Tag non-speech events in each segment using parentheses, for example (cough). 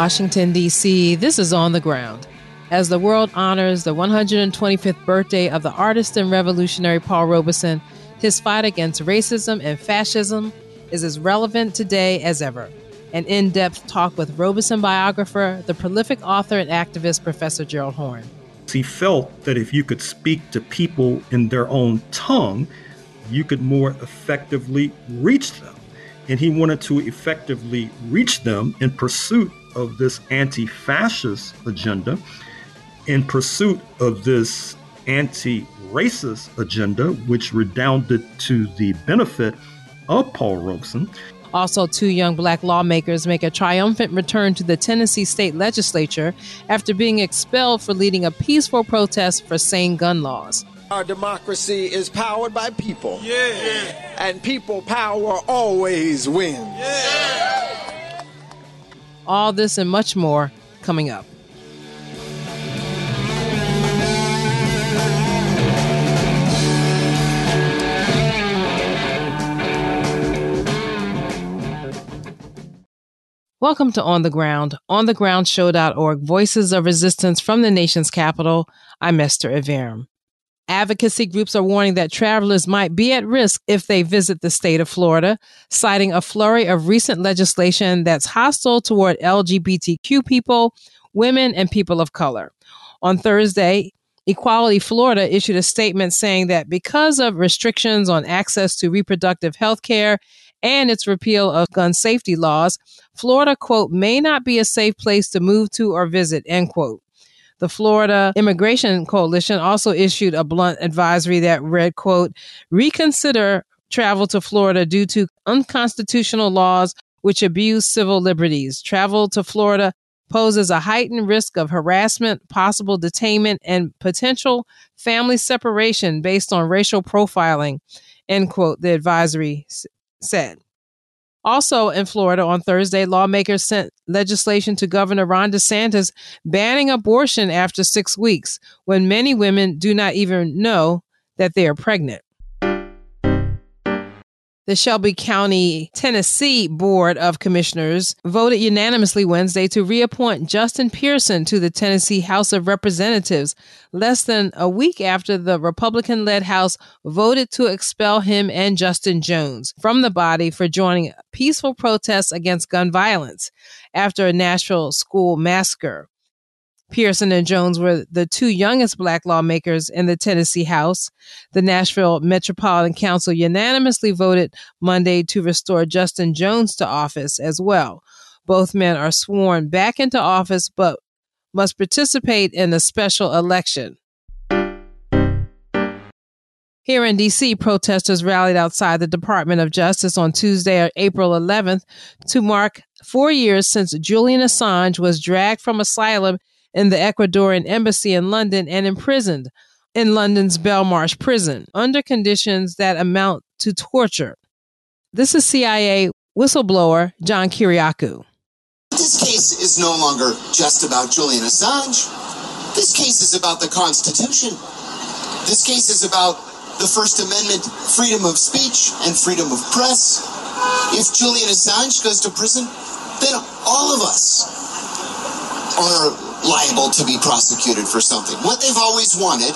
Washington, D.C., this is On the Ground. As the world honors the 125th birthday of the artist and revolutionary Paul Robeson, his fight against racism and fascism is as relevant today as ever. An in depth talk with Robeson biographer, the prolific author and activist Professor Gerald Horne. He felt that if you could speak to people in their own tongue, you could more effectively reach them. And he wanted to effectively reach them in pursuit of this anti fascist agenda, in pursuit of this anti racist agenda, which redounded to the benefit of Paul Robeson. Also, two young black lawmakers make a triumphant return to the Tennessee state legislature after being expelled for leading a peaceful protest for sane gun laws. Our democracy is powered by people. Yeah. And people power always wins. Yeah. All this and much more coming up. Welcome to On the Ground, onthegroundshow.org, voices of resistance from the nation's capital. I'm Esther Iverem. Advocacy groups are warning that travelers might be at risk if they visit the state of Florida, citing a flurry of recent legislation that's hostile toward LGBTQ people, women, and people of color. On Thursday, Equality Florida issued a statement saying that because of restrictions on access to reproductive health care and its repeal of gun safety laws, Florida, quote, may not be a safe place to move to or visit, end quote. The Florida Immigration Coalition also issued a blunt advisory that read, quote, reconsider travel to Florida due to unconstitutional laws which abuse civil liberties. Travel to Florida poses a heightened risk of harassment, possible detainment, and potential family separation based on racial profiling, end quote, the advisory said. Also in Florida on Thursday, lawmakers sent legislation to Governor Ron DeSantis banning abortion after six weeks when many women do not even know that they are pregnant. The Shelby County, Tennessee Board of Commissioners voted unanimously Wednesday to reappoint Justin Pearson to the Tennessee House of Representatives, less than a week after the Republican led House voted to expel him and Justin Jones from the body for joining peaceful protests against gun violence after a Nashville school massacre. Pearson and Jones were the two youngest black lawmakers in the Tennessee House. The Nashville Metropolitan Council unanimously voted Monday to restore Justin Jones to office as well. Both men are sworn back into office but must participate in a special election. Here in D.C., protesters rallied outside the Department of Justice on Tuesday, April 11th, to mark four years since Julian Assange was dragged from asylum in the Ecuadorian embassy in London and imprisoned in London's Belmarsh prison under conditions that amount to torture. This is CIA whistleblower John Kiriakou. This case is no longer just about Julian Assange. This case is about the Constitution. This case is about the First Amendment, freedom of speech and freedom of press. If Julian Assange goes to prison, then all of us are liable to be prosecuted for something. What they've always wanted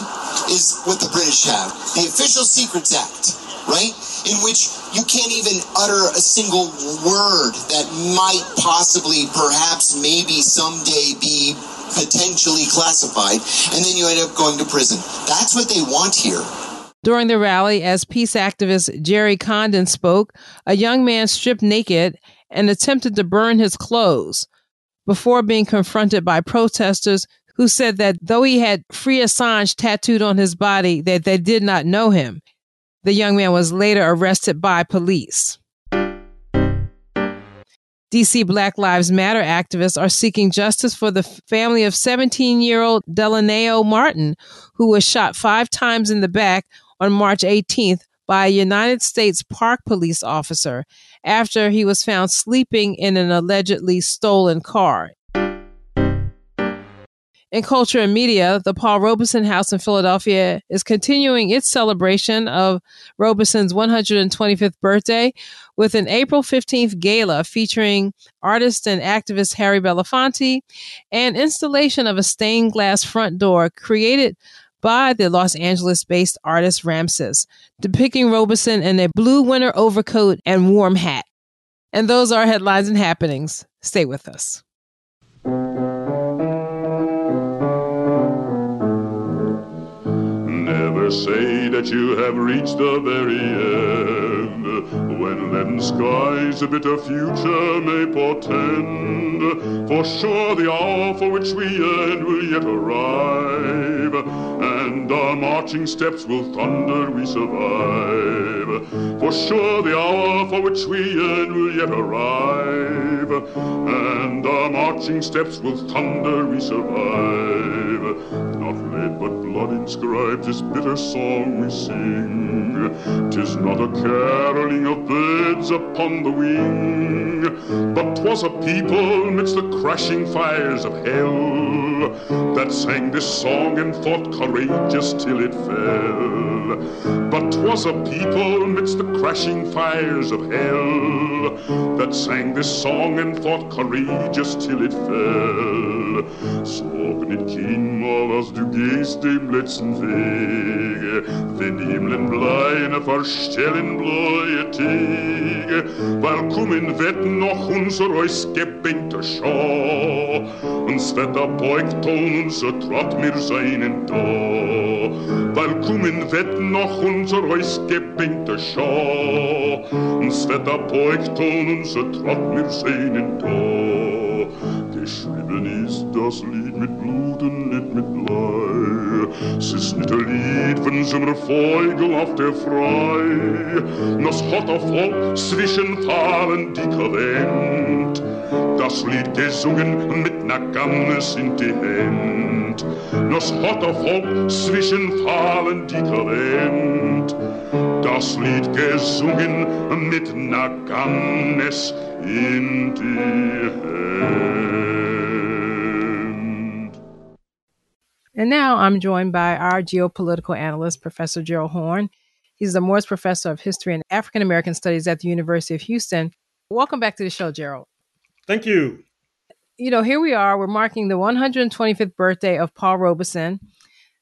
is what the British have the Official Secrets Act, right? In which you can't even utter a single word that might possibly, perhaps, maybe someday be potentially classified, and then you end up going to prison. That's what they want here. During the rally, as peace activist Gerry Condon spoke, a young man stripped naked and attempted to burn his clothes before being confronted by protesters who said that though he had Free Assange tattooed on his body, that they did not know him. The young man was later arrested by police. DC Black Lives Matter activists are seeking justice for the family of 17 year old Dalaneo Martin, who was shot five times in the back on March 18th by a United States Park Police officer after he was found sleeping in an allegedly stolen car. In culture and media, the Paul Robeson House in Philadelphia is continuing its celebration of Robeson's 125th birthday with an April 15th gala featuring artist and activist Harry Belafonte and installation of a stained glass front door created by the Los Angeles based artist Ramses, depicting Robeson in a blue winter overcoat and warm hat. And those are headlines and happenings. Stay with us. Say that you have reached the very end. When leaden skies a bitter future may portend, for sure the hour for which we yearn will yet arrive, and our marching steps will thunder we survive. For sure the hour for which we yearn will yet arrive, and our marching steps will thunder we survive. Not lead but blood inscribed this bitter song we sing. Tis not a caroling of birds upon the wing, but 'twas a people midst the crashing fires of hell that sang this song and fought courageous till it fell. But 'twas a people midst the crashing fires of hell that sang this song and fought courageous till it fell. Sorgen nicht Kinder, was du gehst dem letzten Wege, wenn Himmeln bleine verstellen bläue Tege, weil kommen wird noch unser Reus gebänkte Schau, uns wird er beugt und so trott mir seinen da, weil kommen wird noch unser Reus gebänkte Schau, uns wird er beugt und so trott mir seinen da. Geschrieben ist das Lied mit Blut und nicht mit Blei. Es ist nicht ein Lied von so einer Vogel auf der Frei. Das hat er voll zwischen Fahlen dekadent. Das Lied gesungen mit ner Gannes in die Hand. Das hat voll zwischen Fahlen dekadent. Das Lied gesungen mit ner Gannes in die Hand. And now I'm joined by our geopolitical analyst, Professor Gerald Horne. He's the Moores Professor of History and African American Studies at the University of Houston. Welcome back to the show, Gerald. Thank you. You know, here we are. We're marking the 125th birthday of Paul Robeson,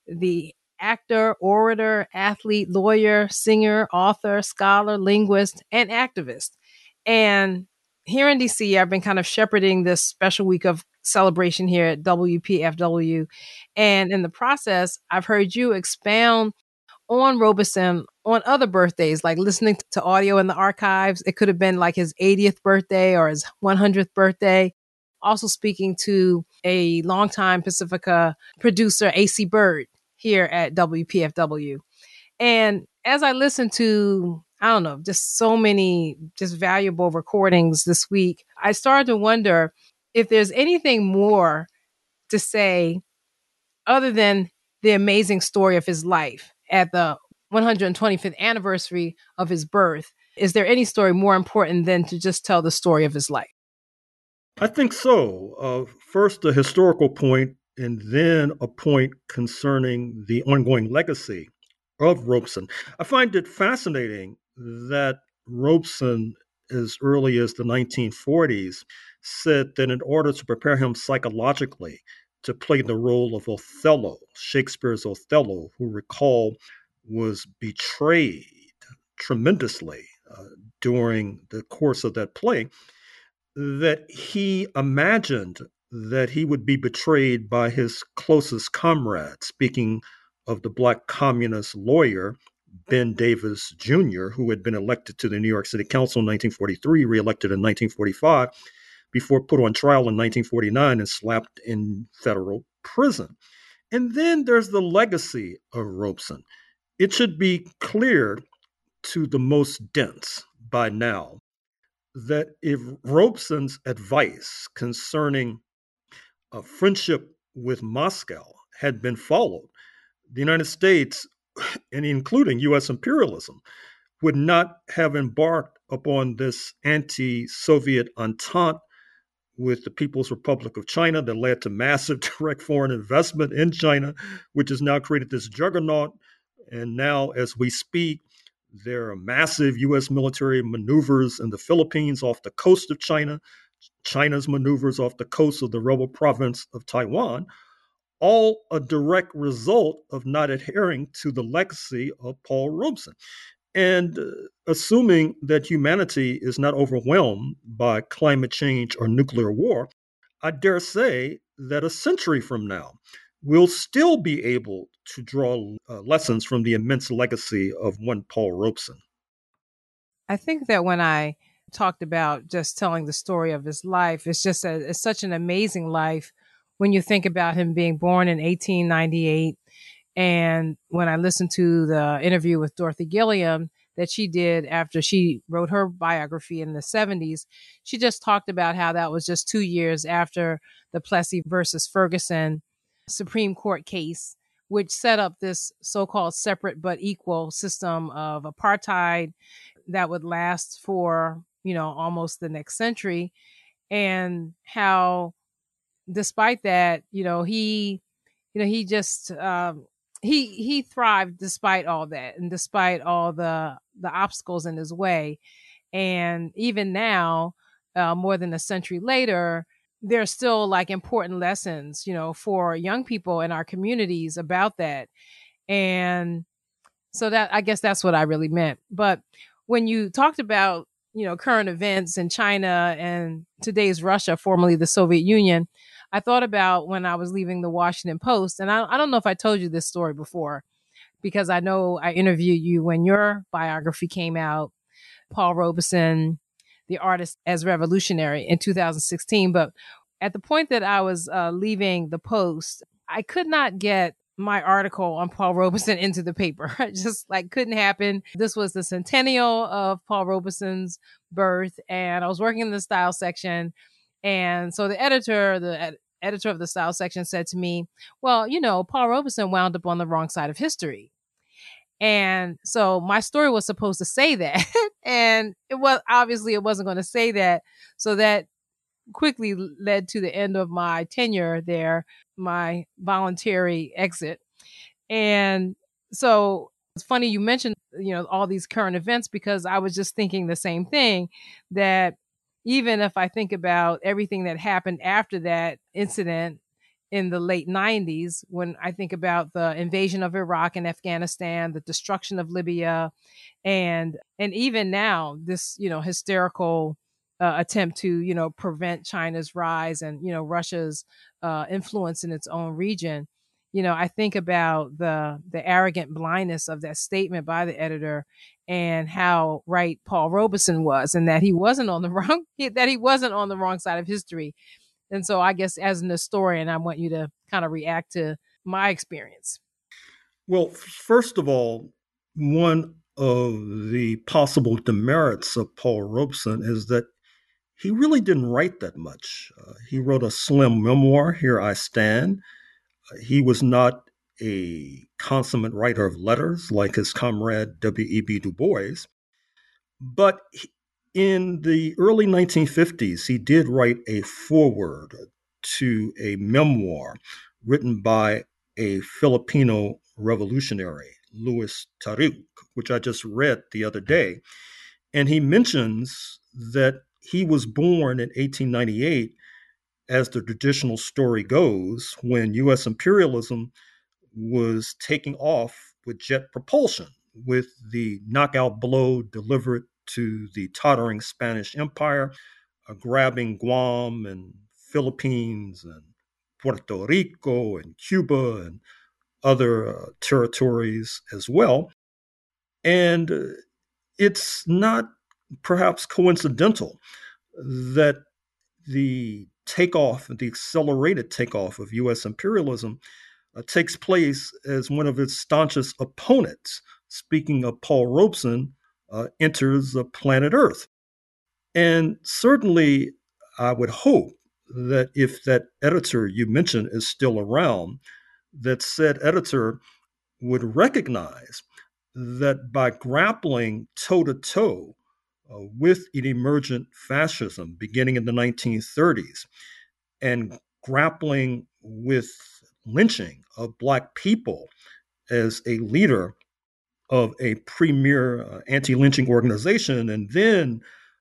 the actor, orator, athlete, lawyer, singer, author, scholar, linguist, and activist. And here in DC, I've been kind of shepherding this special week of celebration here at WPFW. And in the process, I've heard you expound on Robeson on other birthdays, like listening to audio in the archives. It could have been like his 80th birthday or his 100th birthday. Also speaking to a longtime Pacifica producer, AC Bird, here at WPFW. And as I listened to, I don't know, just so many just valuable recordings this week, I started to wonder if there's anything more to say other than the amazing story of his life at the 125th anniversary of his birth. Is there any story more important than to just tell the story of his life? I think so. Uh, first, a historical point, and then a point concerning the ongoing legacy of Robeson. I find it fascinating that Robeson, as early as the 1940s, said that in order to prepare him psychologically to play the role of Othello, Shakespeare's Othello, who recall was betrayed tremendously uh, during the course of that play, that he imagined that he would be betrayed by his closest comrade, speaking of the black communist lawyer Ben Davis Jr., who had been elected to the New York City Council in 1943, reelected in 1945, before put on trial in 1949 and slapped in federal prison. And then there's the legacy of Robeson. It should be clear to the most dense by now that if Robeson's advice concerning a friendship with Moscow had been followed, the United States, (clears throat) and including U.S. imperialism, would not have embarked upon this anti Soviet entente with the People's Republic of China that led to massive (laughs) direct foreign investment in China, which has now created this juggernaut. And now, as we speak, there are massive U.S. military maneuvers in the Philippines off the coast of China, China's maneuvers off the coast of the rebel province of Taiwan, all a direct result of not adhering to the legacy of Paul Robeson. And uh, assuming that humanity is not overwhelmed by climate change or nuclear war, I dare say that a century from now, we'll still be able to draw uh, lessons from the immense legacy of one Paul Robeson. I think that when I talked about just telling the story of his life, it's just a, it's such an amazing life when you think about him being born in 1898 and when I listened to the interview with Dorothy Gilliam that she did after she wrote her biography in the 70s, she just talked about how that was just two years after the Plessy versus Ferguson Supreme Court case, which set up this so called separate but equal system of apartheid that would last for, you know, almost the next century. And how, despite that, you know, he, you know, he just, um, he he thrived despite all that and despite all the the obstacles in his way and even now uh, more than a century later there's still like important lessons you know for young people in our communities about that. And so that i guess that's what i really meant. But when you talked about you know current events in china and today's russia formerly the soviet union I thought about when I was leaving the Washington Post, and I, I don't know if I told you this story before, because I know I interviewed you when your biography came out, Paul Robeson, the artist as revolutionary in 2016. But at the point that I was uh, leaving the Post, I could not get my article on Paul Robeson into the paper. (laughs) It just like couldn't happen. This was the centennial of Paul Robeson's birth, and I was working in the style section. And so the editor, the ed- editor of the style section said to me, Well, you know, Paul Robeson wound up on the wrong side of history. And so my story was supposed to say that. (laughs) and it was obviously it wasn't going to say that. So that quickly led to the end of my tenure there, my voluntary exit. And so it's funny you mentioned, you know, all these current events because I was just thinking the same thing that even if I think about everything that happened after that incident in the late 90s, when I think about the invasion of Iraq and Afghanistan, the destruction of Libya, and and even now this you know hysterical uh, attempt to you know prevent China's rise and you know Russia's uh, influence in its own region you know, I think about the the arrogant blindness of that statement by the editor and how right Paul Robeson was and that he wasn't on the (laughs) wrong that he wasn't on the wrong side of history. And so I guess as an historian, I want you to kind of react to my experience. Well, first of all, one of the possible demerits of Paul Robeson is that he really didn't write that much. Uh, he wrote a slim memoir, Here I Stand, he was not a consummate writer of letters like his comrade W.E.B. Du Bois, but in the early 1950s, he did write a foreword to a memoir written by a Filipino revolutionary, Luis Taruc, which I just read the other day. And he mentions that he was born in 1898 as the traditional story goes, when US imperialism was taking off with jet propulsion, with the knockout blow delivered to the tottering Spanish Empire, uh, grabbing Guam and Philippines and Puerto Rico and Cuba and other uh, territories as well. And uh, it's not perhaps coincidental that the takeoff, the accelerated takeoff of U.S. imperialism, uh, takes place as one of its staunchest opponents, speaking of Paul Robeson, uh, enters the planet Earth. And certainly, I would hope that if that editor you mentioned is still around, that said editor would recognize that by grappling toe to toe with an emergent fascism beginning in the 1930s and grappling with lynching of Black people as a leader of a premier uh, anti lynching organization, and then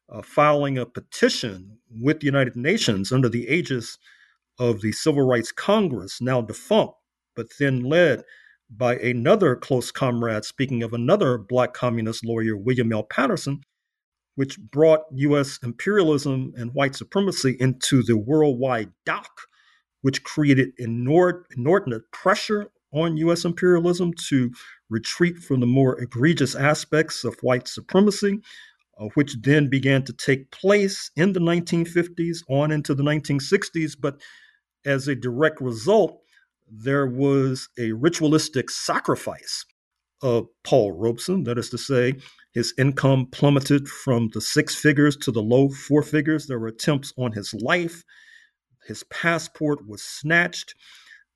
uh, filing a petition with the United Nations under the aegis of the Civil Rights Congress, now defunct, but then led by another close comrade, speaking of another Black communist lawyer, William L. Patterson, which brought U.S. imperialism and white supremacy into the worldwide dock, which created inordinate pressure on U.S. imperialism to retreat from the more egregious aspects of white supremacy, uh, which then began to take place in the 1950s on into the 1960s. But as a direct result, there was a ritualistic sacrifice of Paul Robeson. That is to say, his income plummeted from the six figures to the low four figures. There were attempts on his life. His passport was snatched.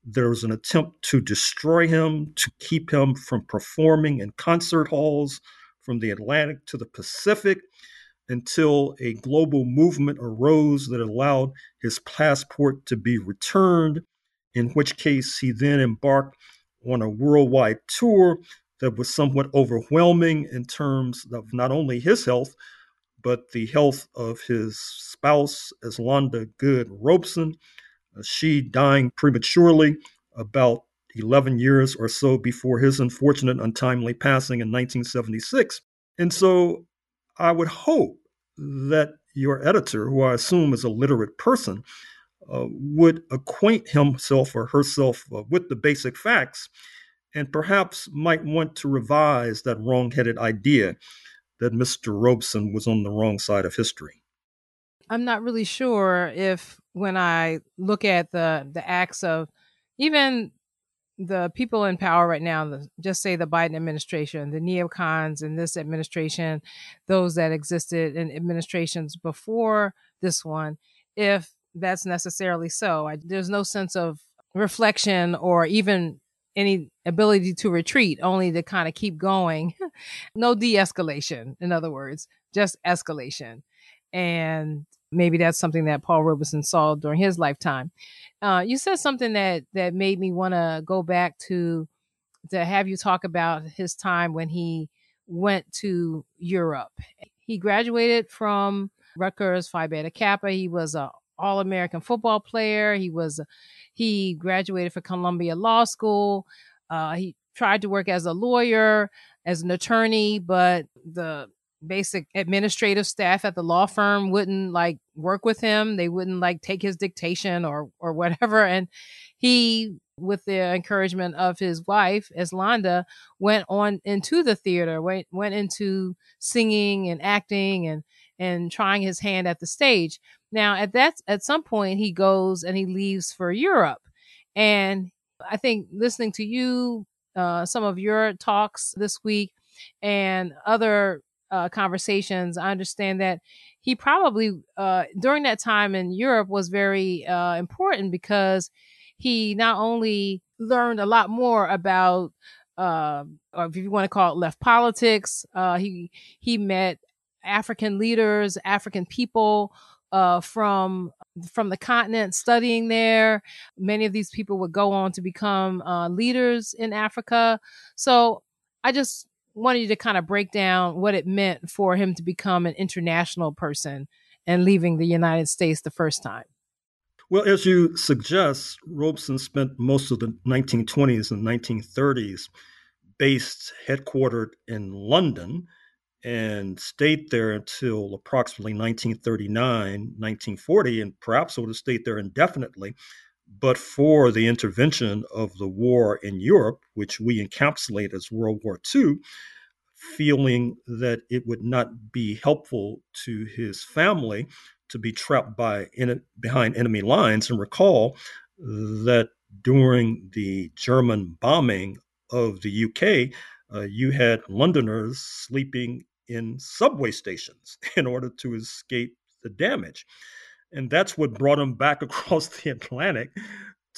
There was an attempt to destroy him, to keep him from performing in concert halls from the Atlantic to the Pacific until a global movement arose that allowed his passport to be returned, in which case he then embarked on a worldwide tour that was somewhat overwhelming in terms of not only his health, but the health of his spouse, Eslanda Goode Robeson. Uh, she dying prematurely about 11 years or so before his unfortunate untimely passing in 1976. And so I would hope that your editor, who I assume is a literate person, uh, would acquaint himself or herself uh, with the basic facts and perhaps might want to revise that wrong-headed idea that Mr. Robeson was on the wrong side of history. I'm not really sure if when I look at the the acts of even the people in power right now, the, just say the Biden administration, the neocons in this administration, those that existed in administrations before this one, if that's necessarily so. I, there's no sense of reflection or even any ability to retreat, only to kind of keep going. (laughs) no de escalation, in other words, just escalation. And maybe that's something that Paul Robeson saw during his lifetime. Uh, you said something that that made me want to go back to to have you talk about his time when he went to Europe. He graduated from Rutgers Phi Beta Kappa. He was a All American football player. He was he graduated from Columbia Law School. Uh, he tried to work as a lawyer, as an attorney, but the basic administrative staff at the law firm wouldn't like work with him. They wouldn't like take his dictation or or whatever. And he, with the encouragement of his wife, Eslanda, went on into the theater, went went into singing and acting and and trying his hand at the stage. Now, at that at some point, he goes and he leaves for Europe, and I think listening to you, uh, some of your talks this week, and other uh, conversations, I understand that he probably uh, during that time in Europe was very uh, important because he not only learned a lot more about uh, or if you want to call it left politics, uh, he he met African leaders, African people uh, from from the continent studying there. Many of these people would go on to become uh, leaders in Africa. So I just wanted you to kind of break down what it meant for him to become an international person and leaving the United States the first time. Well, as you suggest, Robeson spent most of the 1920s and 1930s based headquartered in London and stayed there until approximately 1939, 1940, and perhaps would have stayed there indefinitely. But for the intervention of the war in Europe, which we encapsulate as World War II, feeling that it would not be helpful to his family to be trapped by in, behind enemy lines. And recall that during the German bombing of the UK, uh, you had Londoners sleeping in subway stations (laughs) in order to escape the damage. And that's what brought him back (laughs) across the Atlantic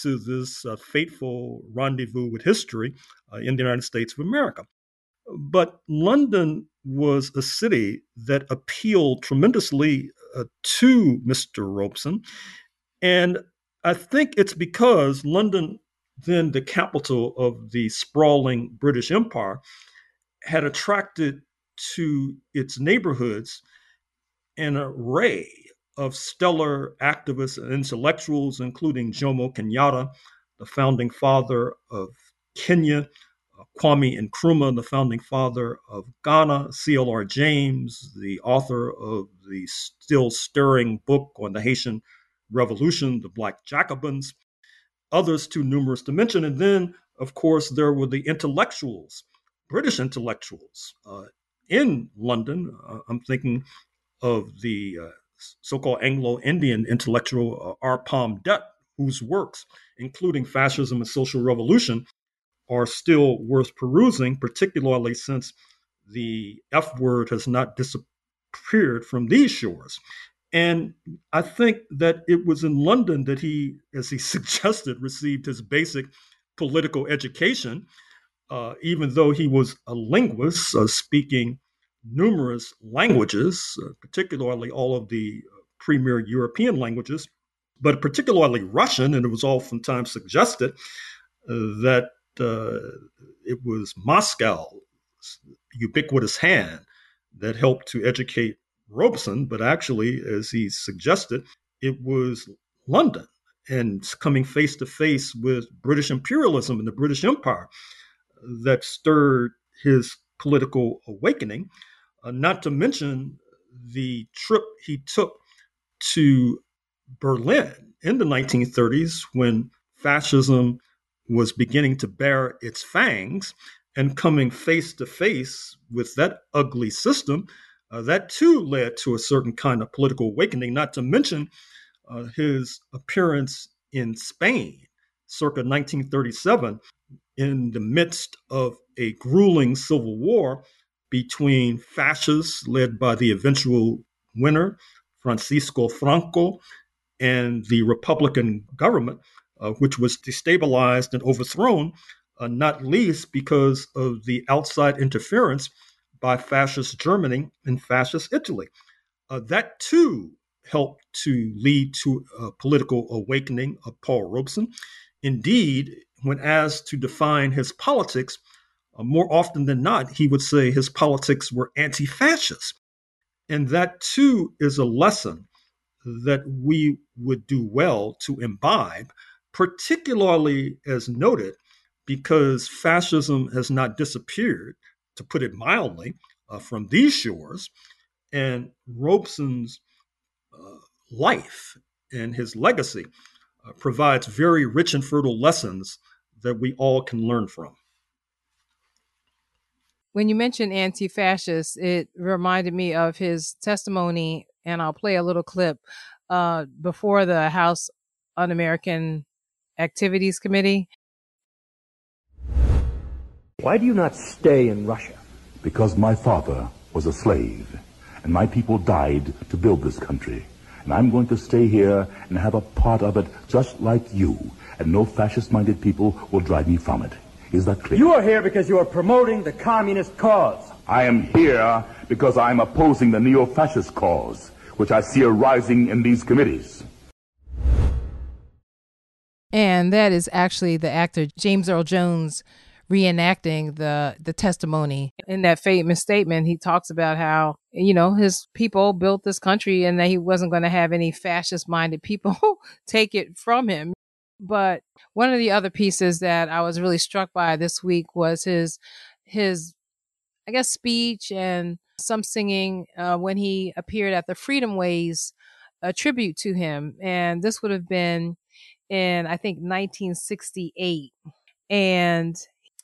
to this uh, fateful rendezvous with history uh, in the United States of America. But London was a city that appealed tremendously uh, to Mr. Robeson. And I think it's because London, then the capital of the sprawling British Empire, had attracted to its neighborhoods an array of stellar activists and intellectuals, including Jomo Kenyatta, the founding father of Kenya, uh, Kwame Nkrumah, the founding father of Ghana, C.L.R. James, the author of the still stirring book on the Haitian Revolution, the Black Jacobins, others too numerous to mention. And then, of course, there were the intellectuals, British intellectuals uh, in London. Uh, I'm thinking of the uh, so called Anglo Indian intellectual uh, R. Palme Dutt, whose works, including Fascism and Social Revolution, are still worth perusing, particularly since the F word has not disappeared from these shores. And I think that it was in London that he, as he (laughs) suggested, received his basic political education, uh, even though he was a linguist, uh, speaking numerous languages, uh, particularly all of the uh, premier European languages, but particularly Russian. And it was oftentimes suggested uh, that uh, it was Moscow's ubiquitous hand that helped to educate Robeson, but actually, as he suggested, it was London and coming face to face with British imperialism and the British Empire that stirred his political awakening, uh, not to mention the trip he took to Berlin in the 1930s when fascism was beginning to bear its fangs and coming face to face with that ugly system, uh, that too led to a certain kind of political awakening, not to mention uh, his appearance in Spain circa 1937 in the midst of a grueling civil war between fascists led by the eventual winner, Francisco Franco, and the Republican government, uh, which was destabilized and overthrown, uh, not least because of the outside interference by fascist Germany and fascist Italy. Uh, that too helped to lead to a political awakening of Paul Robeson. Indeed, when asked to define his politics, more often than not, he would say his politics were anti fascist. And that too is a lesson that we would do well to imbibe, particularly as noted, because fascism has not disappeared, to put it mildly, uh, from these shores. And Robeson's uh, life and his legacy uh, provides very rich and fertile lessons that we all can learn from. When you mentioned anti fascist, it reminded me of his testimony, and I'll play a little clip uh, before the House Un American Activities Committee. Why do you not stay in Russia? Because my father was a slave, and my people died to build this country. And I'm going to stay here and have a part of it just like you, and no fascist-minded people will drive me from it. Is that clear? You are here because you are promoting the communist cause. I am here because I'm opposing the neo-fascist cause, which I see arising in these committees. And that is actually the actor James Earl Jones reenacting the the testimony in that famous statement he talks about how you know his people built this country and that he wasn't going to have any fascist minded people (laughs) take it from him but one of the other pieces that I was really struck by this week was his his I guess speech and some singing uh, when he appeared at the Freedomways a tribute to him. And this would have been in I think 1968 and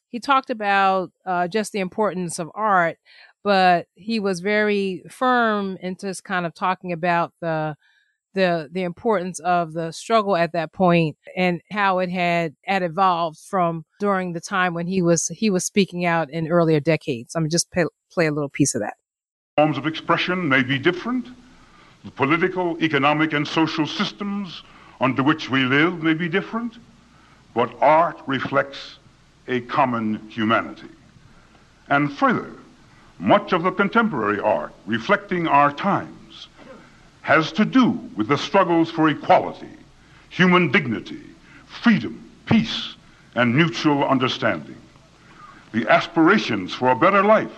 he talked about uh, just the importance of art, but he was very firm in just kind of talking about the the the importance of the struggle at that point and how it had had evolved from during the time when he was he was speaking out in earlier decades. I'm just play, play a little piece of that. Forms of expression may be different. The political, economic, and social systems under which we live may be different, but art reflects a common humanity. And further, Much of the contemporary art reflecting our times has to do with the struggles for equality, human dignity, freedom, peace, and mutual understanding. The aspirations for a better life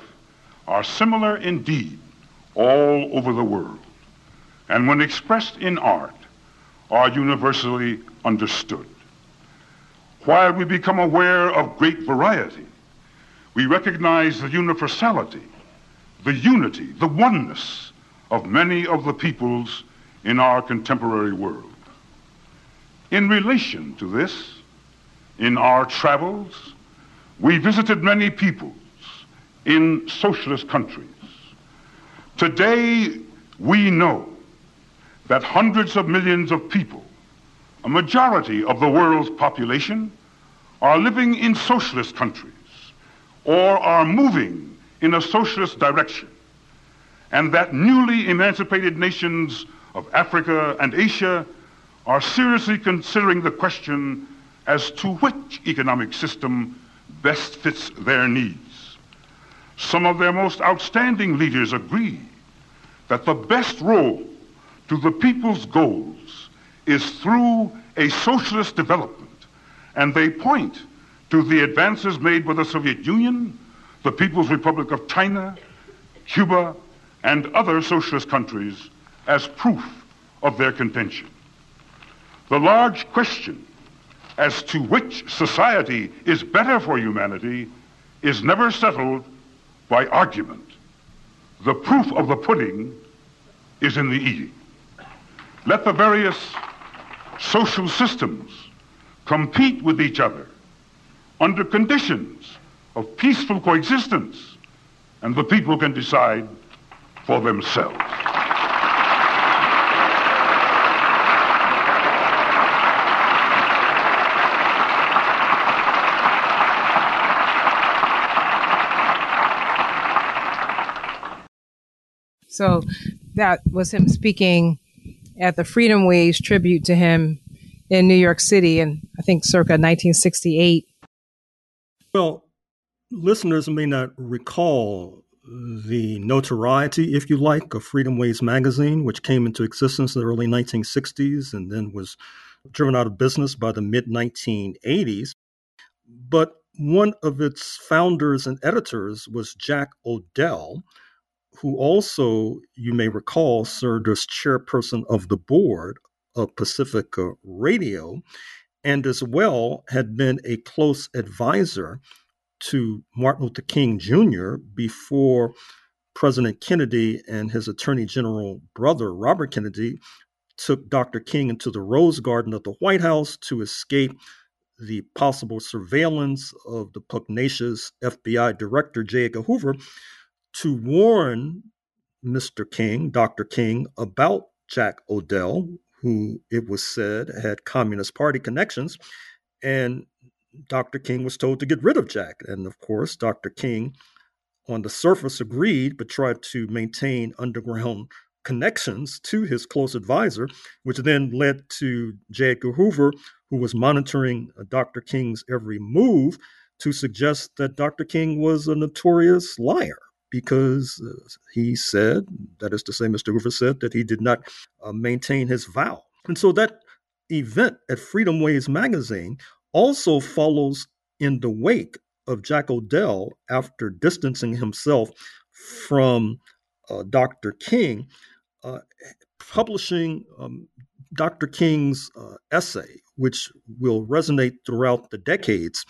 are similar indeed all over the world, and when expressed in art, are universally understood. While we become aware of great variety, we recognize the universality, the unity, the oneness of many of the peoples in our contemporary world. In relation to this, in our travels, we visited many peoples in socialist countries. Today, we know that hundreds of millions of people, a majority of the world's population, are living in socialist countries or are moving in a socialist direction, and that newly emancipated nations of Africa and Asia are seriously considering the question as to which economic system best fits their needs. Some of their most outstanding leaders agree that the best road to the people's goals is through a socialist development, and they point to the advances made by the Soviet Union, the People's Republic of China, Cuba, and other socialist countries as proof of their contention. The large question as to which society is better for humanity is never settled by argument. The proof of the pudding is in the eating. Let the various social systems compete with each other under conditions of peaceful coexistence, and the people can decide for themselves. So that was him speaking at the Freedomways tribute to him in New York City in, I think, circa 1968. Well, listeners may not recall the notoriety, if you like, of Freedomways magazine, which came into existence in the early 1960s and then was driven out of business by the mid 1980s. But one of its founders and editors was Jack O'Dell, who also, you may recall, served as chairperson of the board of Pacifica Radio, and as well had been a close advisor to Martin Luther King Jr. before President Kennedy and his Attorney General brother, Robert Kennedy, took Dr. King into the Rose Garden of the White House to escape the possible surveillance of the pugnacious FBI Director J. Edgar Hoover to warn Mr. King, Dr. King, about Jack O'Dell, who it was said had Communist Party connections. And Dr. King was told to get rid of Jack. And of course, Dr. King, on the surface, agreed, but tried to maintain underground connections to his close advisor, which then led to J. Edgar Hoover, who was monitoring uh, Dr. King's every move, to suggest that Dr. King was a notorious liar because uh, he said, that is to say, Mr. Hoover said, that he did not uh, maintain his vow. And so that event at Freedomways magazine also follows in the wake of Jack O'Dell after distancing himself from uh, Dr. King, uh, publishing um, Dr. King's uh, essay, which will resonate throughout the decades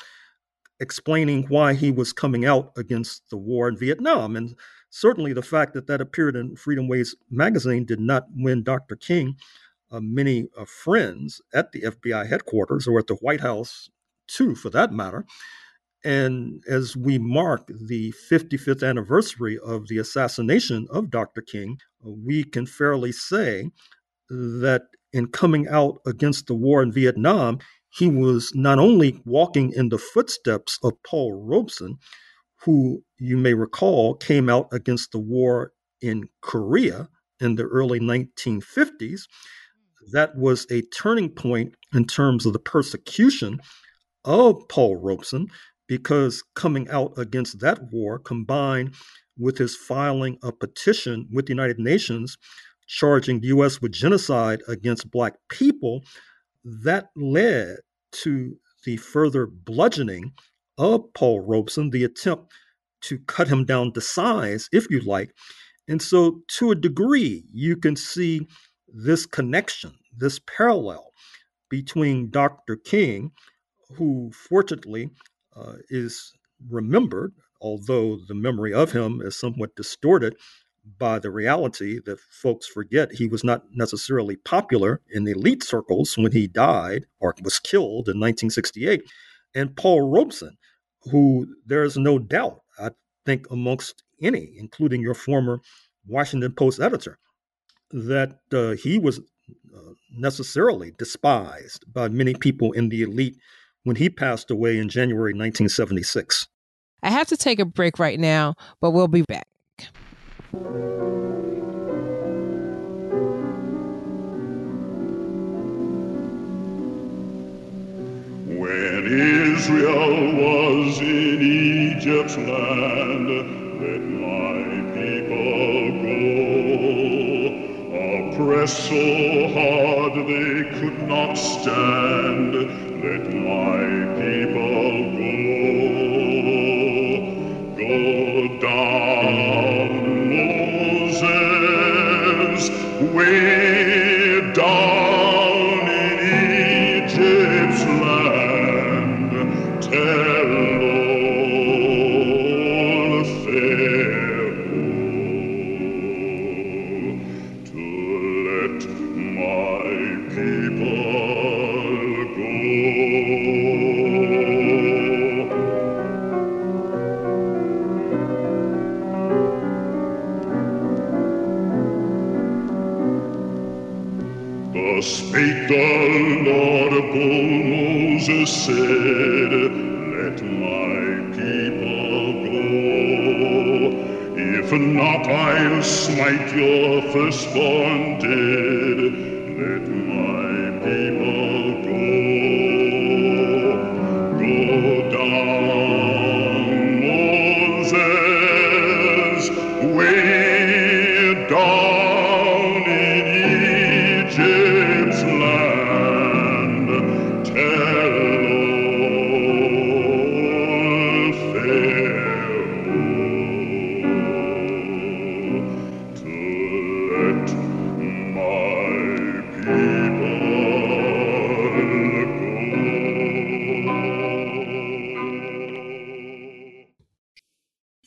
explaining why he was coming out against the war in Vietnam. And certainly the fact that that appeared in Freedomways magazine did not win Dr. King uh, many uh, friends at the FBI headquarters or at the White House, too, for that matter. And as we mark the 55th anniversary of the assassination of Dr. King, uh, we can fairly say that in coming out against the war in Vietnam, he was not only walking in the footsteps of Paul Robeson, who you may recall came out against the war in Korea in the early 1950s. That was a turning point in terms of the persecution of Paul Robeson because coming out against that war combined with his filing a petition with the United Nations charging the U.S. with genocide against Black people, that led to the further bludgeoning of Paul Robeson, the attempt to cut him down to size, if you like. And so, to a degree, you can see this connection, this parallel between Dr. King, who fortunately uh, is remembered, although the memory of him is somewhat distorted by the reality that folks forget he was not necessarily popular in elite circles when he died or was killed in 1968. And Paul Robeson, who there's no doubt, I think, amongst any, including your former Washington Post editor, that uh, he was uh, necessarily despised by many people in the elite when he passed away in January 1976. I have to take a break right now, but we'll be back. When Israel was in Egypt's land, so hard they could not stand, let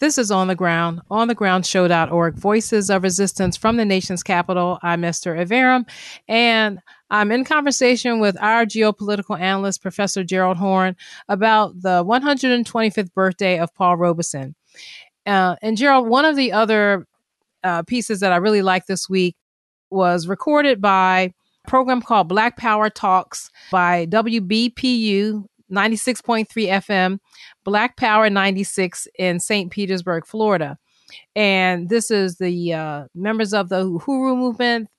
This is On the Ground, onthegroundshow.org, Voices of Resistance from the nation's capital. I'm Esther Iverem, and I'm in conversation with our geopolitical analyst, Professor Gerald Horne, about the 125th birthday of Paul Robeson. Uh, and Gerald, one of the other uh, pieces that I really liked this week was recorded by program called Black Power Talks by WBPU 96.3 FM, Black Power 96 in St. Petersburg, Florida. And this is the uh, members of the Uhuru movement.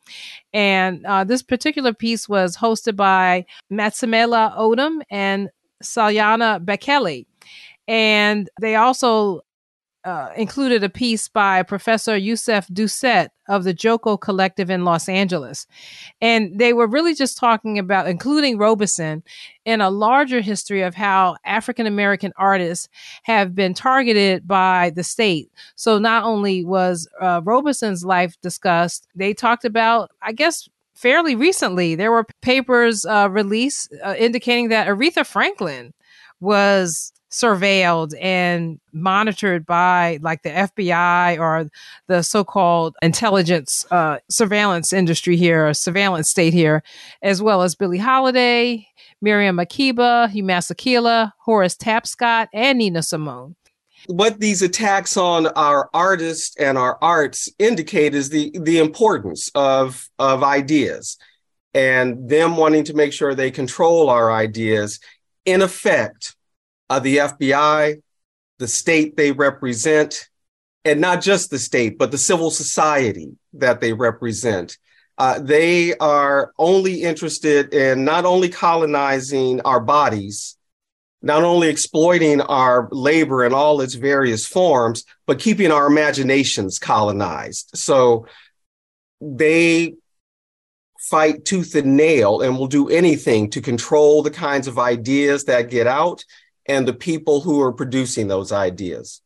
And uh, this particular piece was hosted by Matsamela Odom and Salyana Bekele. And they also uh, included a piece by Professor Youssef Doucet of the Joko Collective in Los Angeles. And they were really just talking about, including Robeson, in a larger history of how African American artists have been targeted by the state. So not only was uh, Robeson's life discussed, they talked about, I guess, fairly recently, there were papers uh, released uh, indicating that Aretha Franklin was surveilled and monitored by like the FBI or the so-called intelligence uh, surveillance industry here, or surveillance state here, as well as Billie Holiday, Miriam Makeba, Hugh Masekela, Horace Tapscott, and Nina Simone. What these attacks on our artists and our arts indicate is the the importance of of ideas and them wanting to make sure they control our ideas. In effect, uh, the FBI, the state they represent, and not just the state, but the civil society that they represent. Uh, they are only interested in not only colonizing our bodies, not only exploiting our labor in all its various forms, but keeping our imaginations colonized. So they fight tooth and nail and will do anything to control the kinds of ideas that get out and the people who are producing those ideas.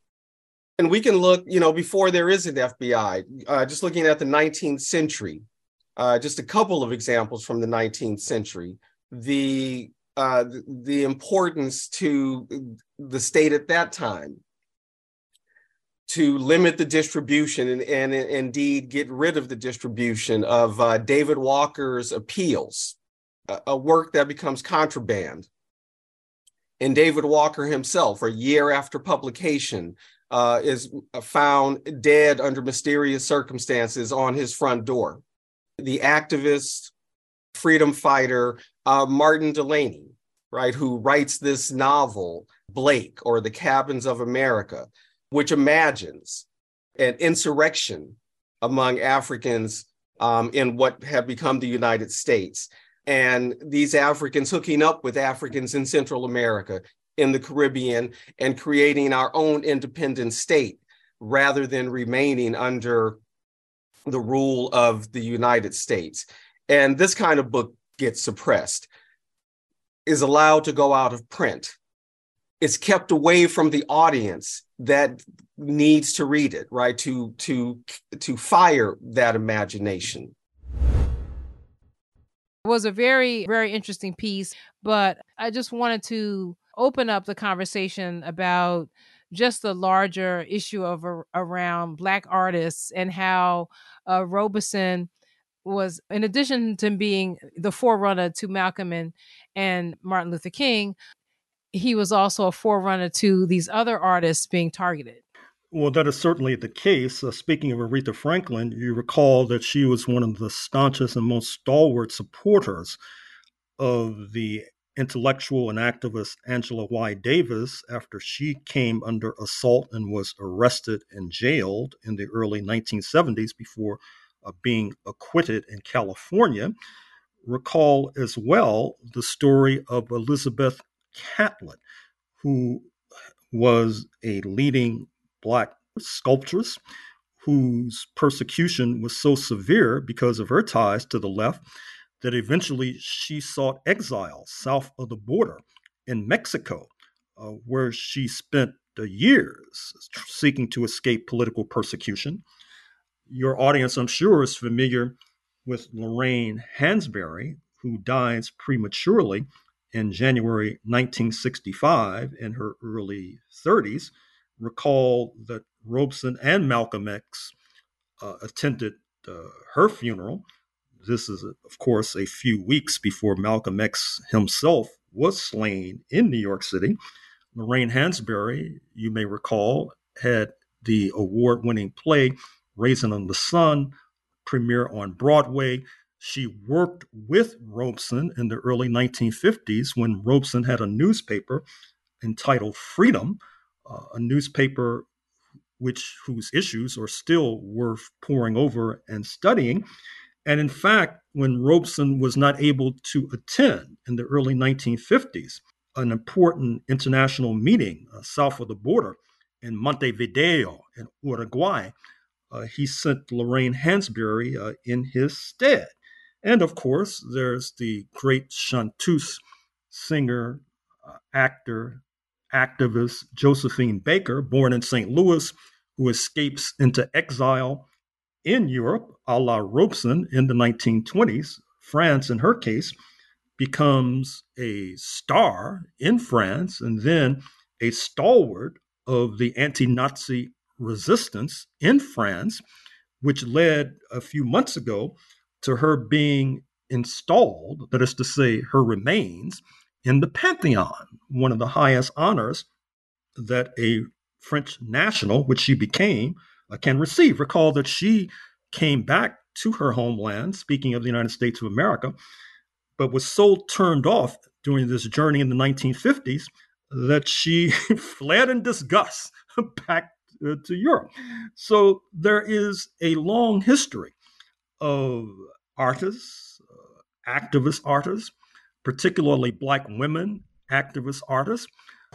And we can look, you know, before there is an FBI, uh, just looking at the 19th century, uh, just a couple of examples from the 19th century. The uh, the importance to the state at that time to limit the distribution and, and, and indeed get rid of the distribution of uh, David Walker's appeals, a, a, work that becomes contraband. And David Walker himself, a year after publication, uh, is found dead under mysterious circumstances on his front door. The activist, freedom fighter, uh, Martin Delany, right, who writes this novel, Blake or The Cabins of America, which imagines an insurrection among Africans um, in what have become the United States. And these Africans hooking up with Africans in Central America, in the Caribbean, and creating our own independent state rather than remaining under the rule of the United States. And this kind of book gets suppressed, is allowed to go out of print. It's kept away from the audience that needs to read it, right? To to to fire that imagination. It was a very, very interesting piece, but I just wanted to open up the conversation about just the larger issue of around black artists and how uh, Robeson was, in addition to being the forerunner to Malcolm and, and Martin Luther King, he was also a forerunner to these other artists being targeted. Well, that is certainly the case. Uh, speaking of Aretha Franklin, you recall that she was one of the staunchest and most stalwart supporters of the intellectual and activist Angela Y. Davis after she came under assault and was arrested and jailed in the early 1970s before uh, being acquitted in California. Recall as well the story of Elizabeth Catlett, who was a leading Black sculptress whose persecution was so severe because of her ties to the left that eventually she sought exile south of the border in Mexico, uh, where she spent years seeking to escape political persecution. Your audience, I'm sure, is familiar with Lorraine Hansberry, who dies prematurely in January 1965 in her early 30s. Recall that Robeson and Malcolm X uh, attended uh, her funeral this is, of course, a few weeks before Malcolm X himself was slain in New York City. Lorraine Hansberry, you may recall, had the award winning play Raisin on the Sun premiere on Broadway. She worked with Robeson in the early 1950s when Robeson had a newspaper entitled Freedom, uh, a newspaper which whose issues are still worth poring over and studying. And in fact, when Robeson was not able to attend in the early 1950s an important international meeting uh, south of the border in Montevideo in Uruguay, uh, he sent Lorraine Hansberry uh, in his stead. And of course, there's the great chanteuse, singer, uh, actor, activist Josephine Baker, born in St. Louis, who escapes into exile in Europe, a la Robeson in the 1920s, France, in her case, becomes a star in France and then a stalwart of the anti Nazi resistance in France, which led a few months ago to her being installed, that is to say, her remains, in the Pantheon, one of the highest honors that a French national, which she became, uh, can receive. Recall that she came back to her homeland, speaking of the United States of America, but was so turned off during this journey in the 1950s that she (laughs) fled in disgust (laughs) back uh, to Europe. So there is a long history of artists, uh, activist artists, particularly Black women activist artists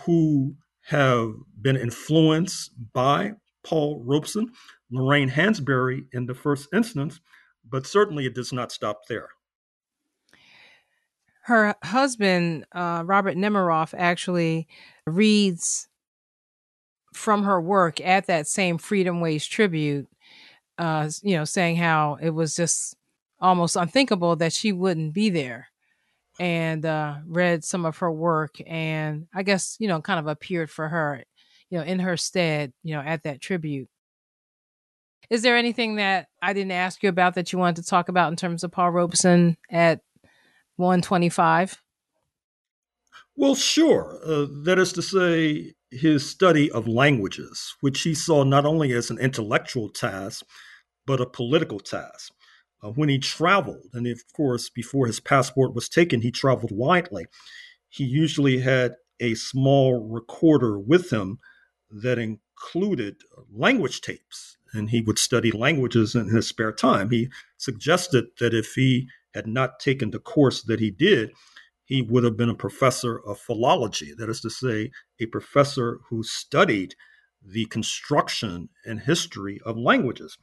who have been influenced by Paul Robeson, Lorraine Hansberry in the first instance, but certainly it does not stop there. Her husband, uh, Robert Nemiroff, actually reads from her work at that same Freedomways tribute, uh, you know, saying how it was just almost unthinkable that she wouldn't be there and uh, read some of her work and I guess, you know, kind of appeared for her, you know, in her stead, you know, at that tribute. Is there anything that I didn't ask you about that you wanted to talk about in terms of Paul Robeson at 125? Well, sure. Uh, that is to say, his study of languages, which he saw not only as an intellectual task, but a political task. Uh, when he traveled, and of course, before his passport was taken, he traveled widely. He usually had a small recorder with him that included language tapes, and he would study languages in his spare time. He suggested that if he had not taken the course that he did, he would have been a professor of philology, that is to say, a professor who studied the construction and history of languages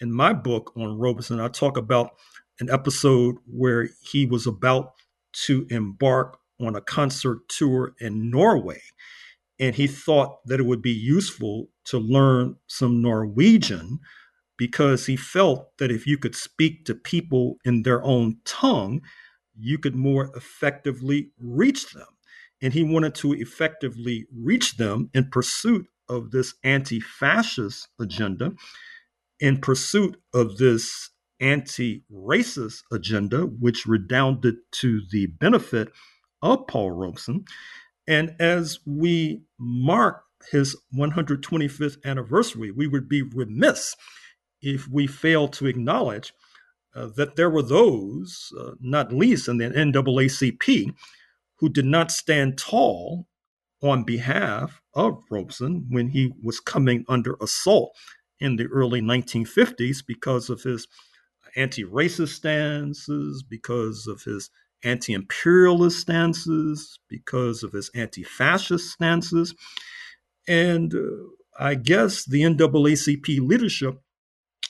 in my book on Robeson, I talk about an episode where he was about to embark on a concert tour in Norway. And he thought that it would be useful to learn some Norwegian because he felt that if you could speak to people in their own tongue, you could more effectively reach them. And he wanted to effectively reach them in pursuit of this anti fascist agenda in pursuit of this anti racist agenda, which redounded to the benefit of Paul Robeson. And as we mark his 125th anniversary, we would be remiss if we fail to acknowledge uh, that there were those, uh, not least in the NAACP, who did not stand tall on behalf of Robeson when he was coming under assault in the early 1950s because of his anti racist stances, because of his anti imperialist stances, because of his anti fascist stances. And uh, I guess the NAACP leadership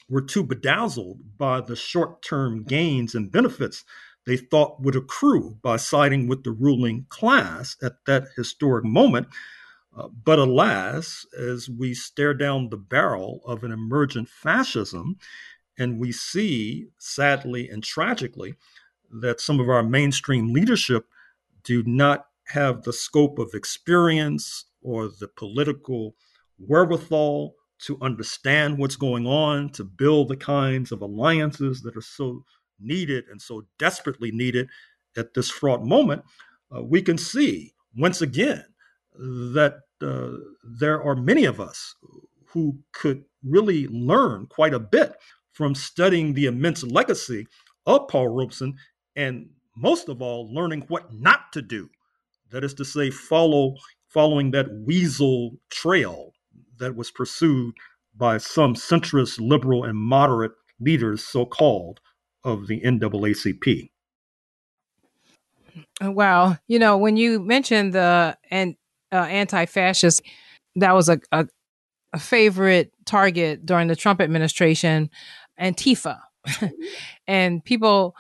were too bedazzled by the short term gains and benefits they thought would accrue by siding with the ruling class at that historic moment uh, but alas, as we stare down the barrel of an emergent fascism, and we see, sadly and tragically, that some of our mainstream leadership do not have the scope of experience or the political wherewithal to understand what's going on, to build the kinds of alliances that are so needed and so desperately needed at this fraught moment, uh, we can see once again that uh, there are many of us who could really learn quite a bit from studying the immense legacy of Paul Robeson and most of all learning what not to do. That is to say follow following that weasel trail that was pursued by some centrist liberal and moderate leaders so called of the NAACP wow. You know when you mentioned the and uh, anti-fascist that was a, a, a favorite target during the Trump administration, Antifa, (laughs) and people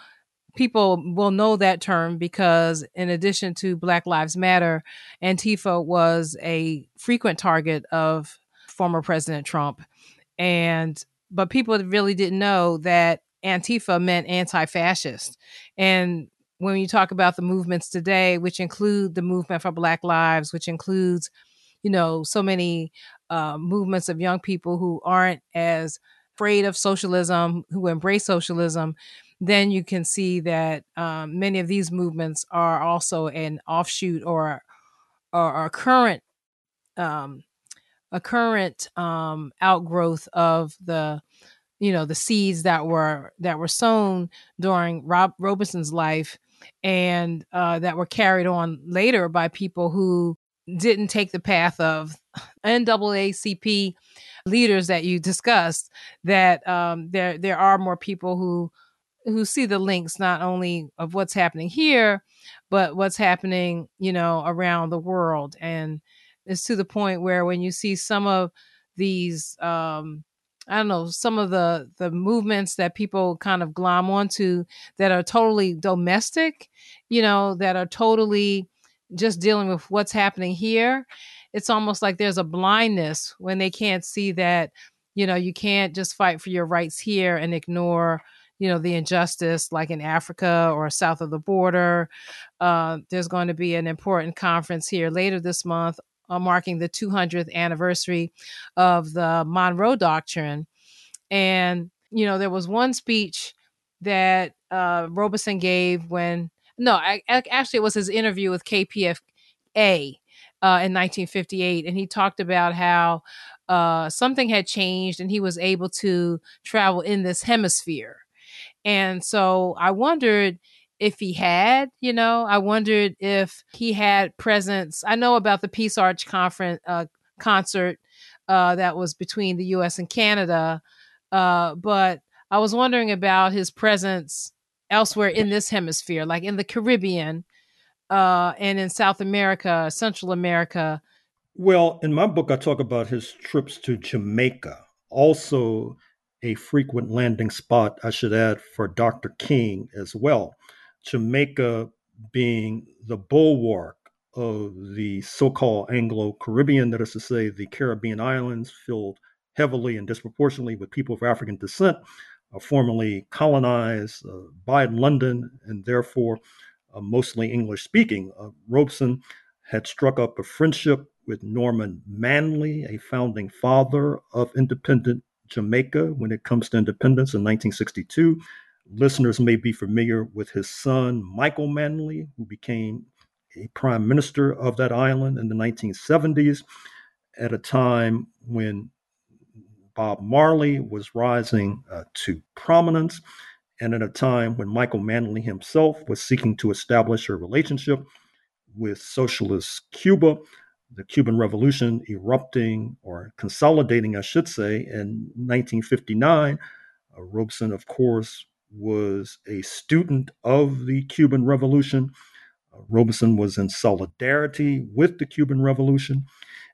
people will know that term because in addition to Black Lives Matter, Antifa was a frequent target of former President Trump, and but people really didn't know that Antifa meant anti-fascist, and when you talk about the movements today, which include the movement for Black Lives, which includes, you know, so many uh, movements of young people who aren't as afraid of socialism, who embrace socialism, then you can see that um, many of these movements are also an offshoot or or a current um, a current um, outgrowth of the you know the seeds that were that were sown during Rob Robeson's life and uh, that were carried on later by people who didn't take the path of (laughs) NAACP leaders that you discussed. That um, there there are more people who who see the links not only of what's happening here, but what's happening, you know, around the world. And it's to the point where when you see some of these um I don't know, some of the the movements that people kind of glom onto that are totally domestic, you know, that are totally just dealing with what's happening here. It's almost like there's a blindness when they can't see that, you know, you can't just fight for your rights here and ignore, you know, the injustice like in Africa or south of the border. Uh, there's going to be an important conference here later this month uh, marking the 200th anniversary of the Monroe Doctrine. And, you know, there was one speech that uh, Robeson gave when, no, I, actually, it was his interview with KPFA uh, in 1958. And he talked about how uh, something had changed and he was able to travel in this hemisphere. And so I wondered if he had, you know, I wondered if he had presence. I know about the Peace Arch conference uh, concert uh, that was between the U.S. and Canada, uh, but I was wondering about his presence elsewhere in this hemisphere, like in the Caribbean uh, and in South America, Central America. Well, in my book, I talk about his trips to Jamaica, also a frequent landing spot, I should add, for Dr. King as well. Jamaica being the bulwark of the so called Anglo Caribbean, that is to say, the Caribbean islands filled heavily and disproportionately with people of African descent, uh, formerly colonized uh, by London and therefore uh, mostly English speaking. Uh, Robeson had struck up a friendship with Norman Manley, a founding father of independent Jamaica when it comes to independence in 1962. Listeners may be familiar with his son, Michael Manley, who became a prime minister of that island in the 1970s at a time when Bob Marley was rising uh, to prominence, and at a time when Michael Manley himself was seeking to establish a relationship with socialist Cuba, the Cuban Revolution erupting or consolidating, I should say, in 1959. Uh, Robeson, of course, was a student of the Cuban Revolution. Uh, Robeson was in solidarity with the Cuban Revolution.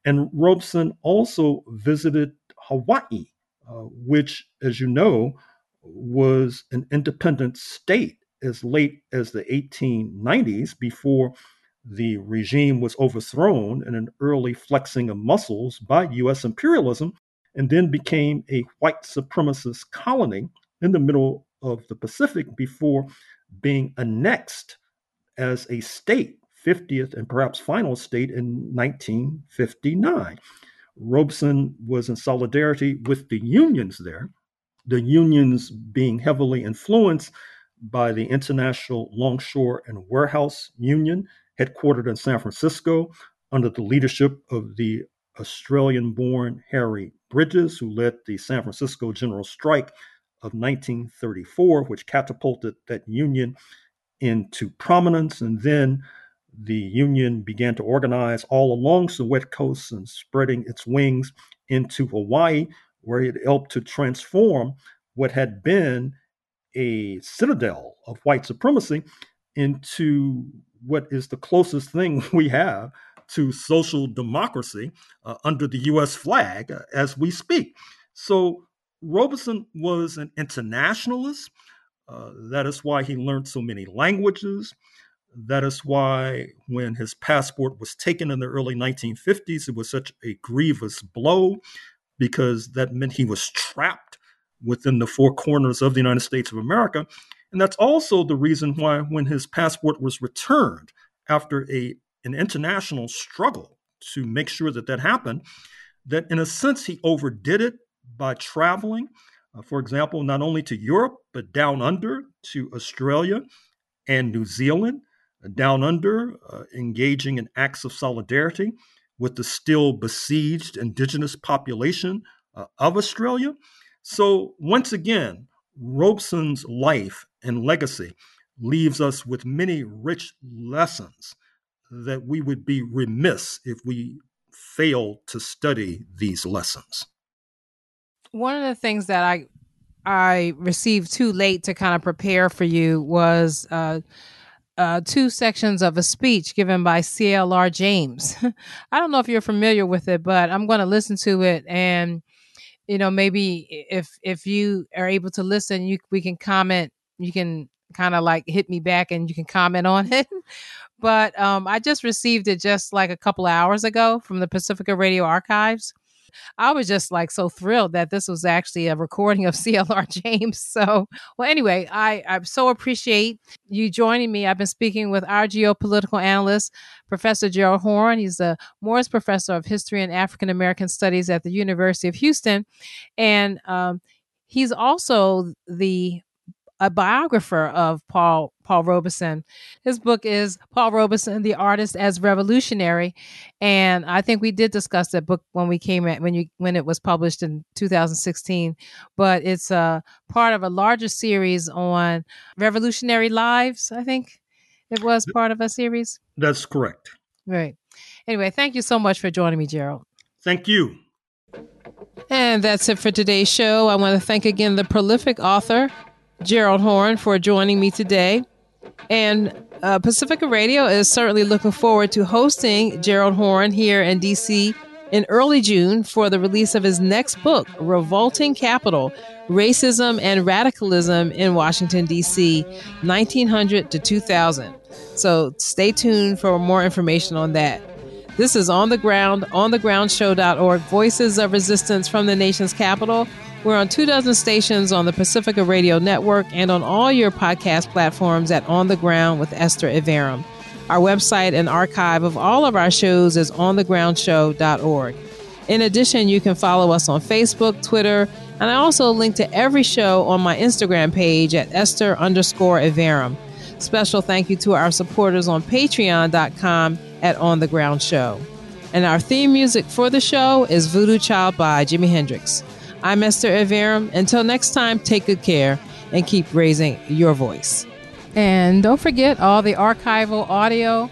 And Robeson also visited Hawaii, uh, which, as you know, was an independent state as late as the 1890s before the regime was overthrown in an early flexing of muscles by US imperialism and then became a white supremacist colony in the middle of the Pacific before being annexed as a state, 50th and perhaps final state in 1959. Robeson was in solidarity with the unions there, the unions being heavily influenced by the International Longshore and Warehouse Union, headquartered in San Francisco under the leadership of the Australian born Harry Bridges, who led the San Francisco General Strike of 1934, which catapulted that union into prominence. And then the union began to organize all along the West Coast and spreading its wings into Hawaii, where it helped to transform what had been a citadel of white supremacy into what is the closest thing (laughs) we have to social democracy uh, under the US flag uh, as we speak. So Robeson was an internationalist. Uh, that is why he learned so many languages. That is why, when his passport was taken in the early 1950s, it was such a grievous blow because that meant he was trapped within the four corners of the United States of America. And that's also the reason why, when his passport was returned after a, an international struggle to make sure that that happened, that in a sense he overdid it by traveling, uh, for example, not only to Europe, but down under to Australia and New Zealand, uh, down under, uh, engaging in acts of solidarity with the still besieged indigenous population uh, of Australia. So, once again, Robeson's life and legacy leaves us with many rich lessons that we would be remiss if we fail to study these lessons one of the things that I I received too late to kind of prepare for you was uh, uh, two sections of a speech given by CLR James. (laughs) I don't know if you're familiar with it, but I'm going to listen to it and you know maybe if if you are able to listen you we can comment you can kind of like hit me back and you can comment on it (laughs) but um, i just received it just like a couple hours ago from the pacifica radio archives I was just like so thrilled that this was actually a recording of (laughs) CLR James. So, well, anyway, I, I so appreciate you joining me. I've been speaking with our geopolitical analyst, Professor Gerald Horne. He's the Moores Professor of History and African American Studies at the University of Houston. And um, he's also the a biographer of Paul Paul Robeson. His book is Paul Robeson, the artist as revolutionary, and I think we did discuss that book when we came at when you when it was published in 2016. But it's a part of a larger series on revolutionary lives. I think it was part of a series. That's correct. Right. Anyway, thank you so much for joining me, Gerald. Thank you. And that's it for today's show. I want to thank again the prolific author, Gerald Horne, for joining me today. And uh, Pacifica Radio is certainly looking forward to hosting Gerald Horne here in DC in early June for the release of his next book, Revolting Capital Racism and Radicalism in Washington, D.C., 1900 to 2000. So stay tuned for more information on that. This is On the Ground, onthegroundshow.org, Voices of Resistance from the Nation's Capital. We're on two dozen stations on the Pacifica Radio Network and on all your podcast platforms at On the Ground with Esther Iverem. Our website and archive of all of our shows is onthegroundshow.org. In addition, you can follow us on Facebook, Twitter, and I also link to every show on my Instagram page at Esther underscore Iverem. Special thank you to our supporters on patreon.com at On the Ground Show. And our theme music for the show is Voodoo Child by Jimi Hendrix. I'm Esther Iverem. Until next time, take good care and keep raising your voice. And don't forget all the archival audio,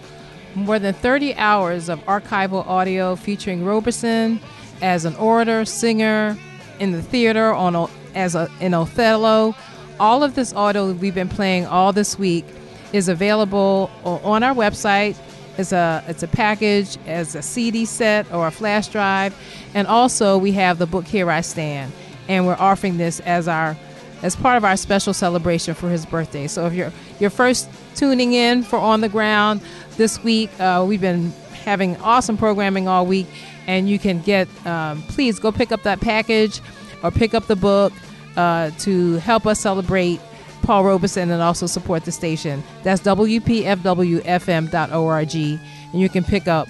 more than 30 hours of archival audio featuring Robeson as an orator, singer, in the theater, on as a, in Othello. All of this audio we've been playing all this week is available on our website. It's a it's a package as a CD set or a flash drive, and also we have the book Here I Stand, and we're offering this as our as part of our special celebration for his birthday. So if you're you're first tuning in for On the Ground this week, uh, we've been having awesome programming all week, and you can get um, please go pick up that package or pick up the book uh, to help us celebrate Paul Robeson and also support the station. That's WPFWFM.org. And you can pick up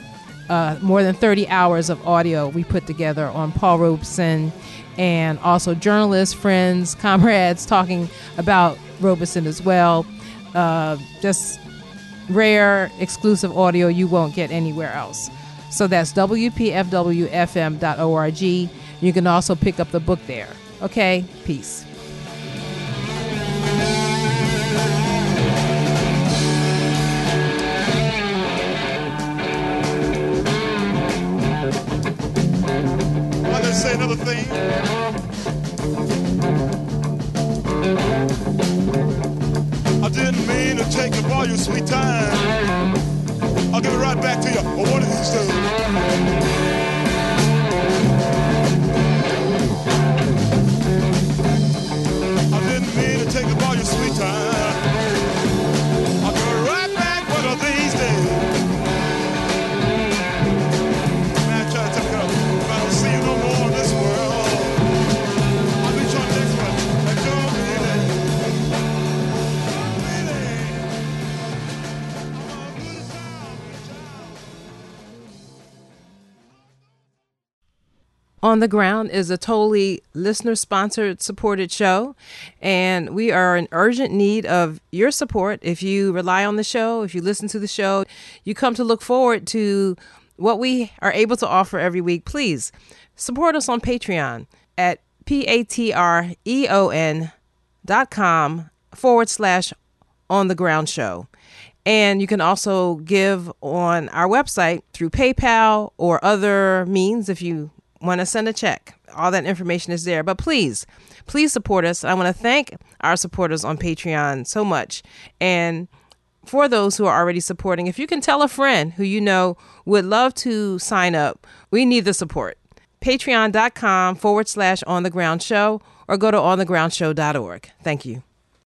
uh, more than 30 hours of audio we put together on Paul Robeson and also journalists, friends, (laughs) comrades talking about Robeson as well. Uh, just rare, exclusive audio you won't get anywhere else. So that's WPFWFM.org. You can also pick up the book there. Okay, peace. say another thing. On the Ground is a totally listener sponsored supported show, and we are in urgent need of your support. If you rely on the show, if you listen to the show, you come to look forward to what we are able to offer every week, please support us on Patreon at p-a-t-r-e-o-n dot com forward slash on the ground show. And you can also give on our website through PayPal or other means if you want to send a check. all that information is there. But please, please support us. I want to thank our supporters on Patreon so much. And for those who are already supporting, if you can tell a friend who you know would love to sign up, we need the support. Patreon.com forward slash on the ground show or go to onthegroundshow.org. Thank you.